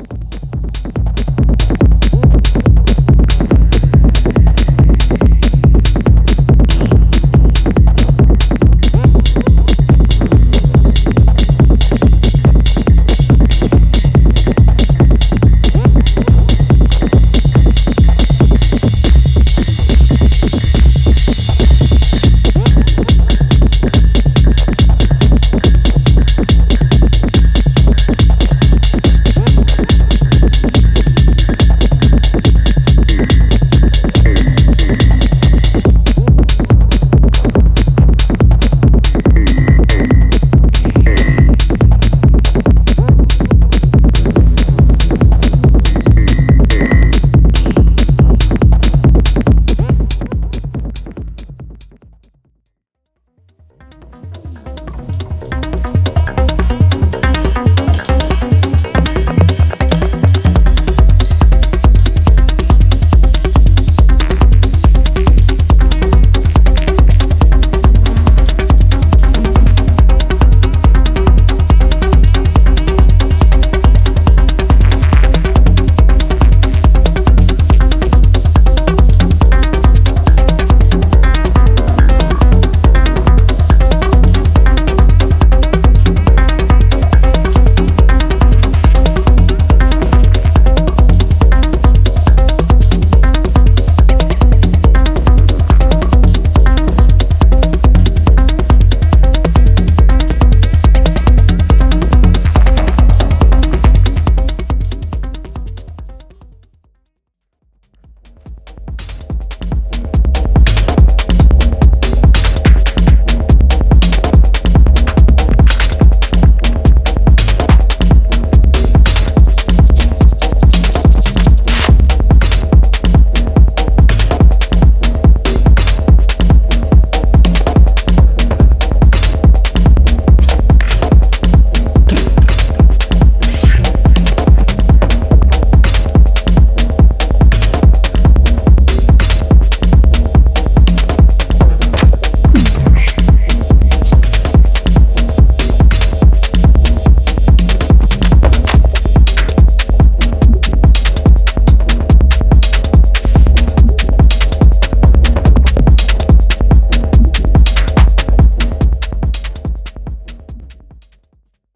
you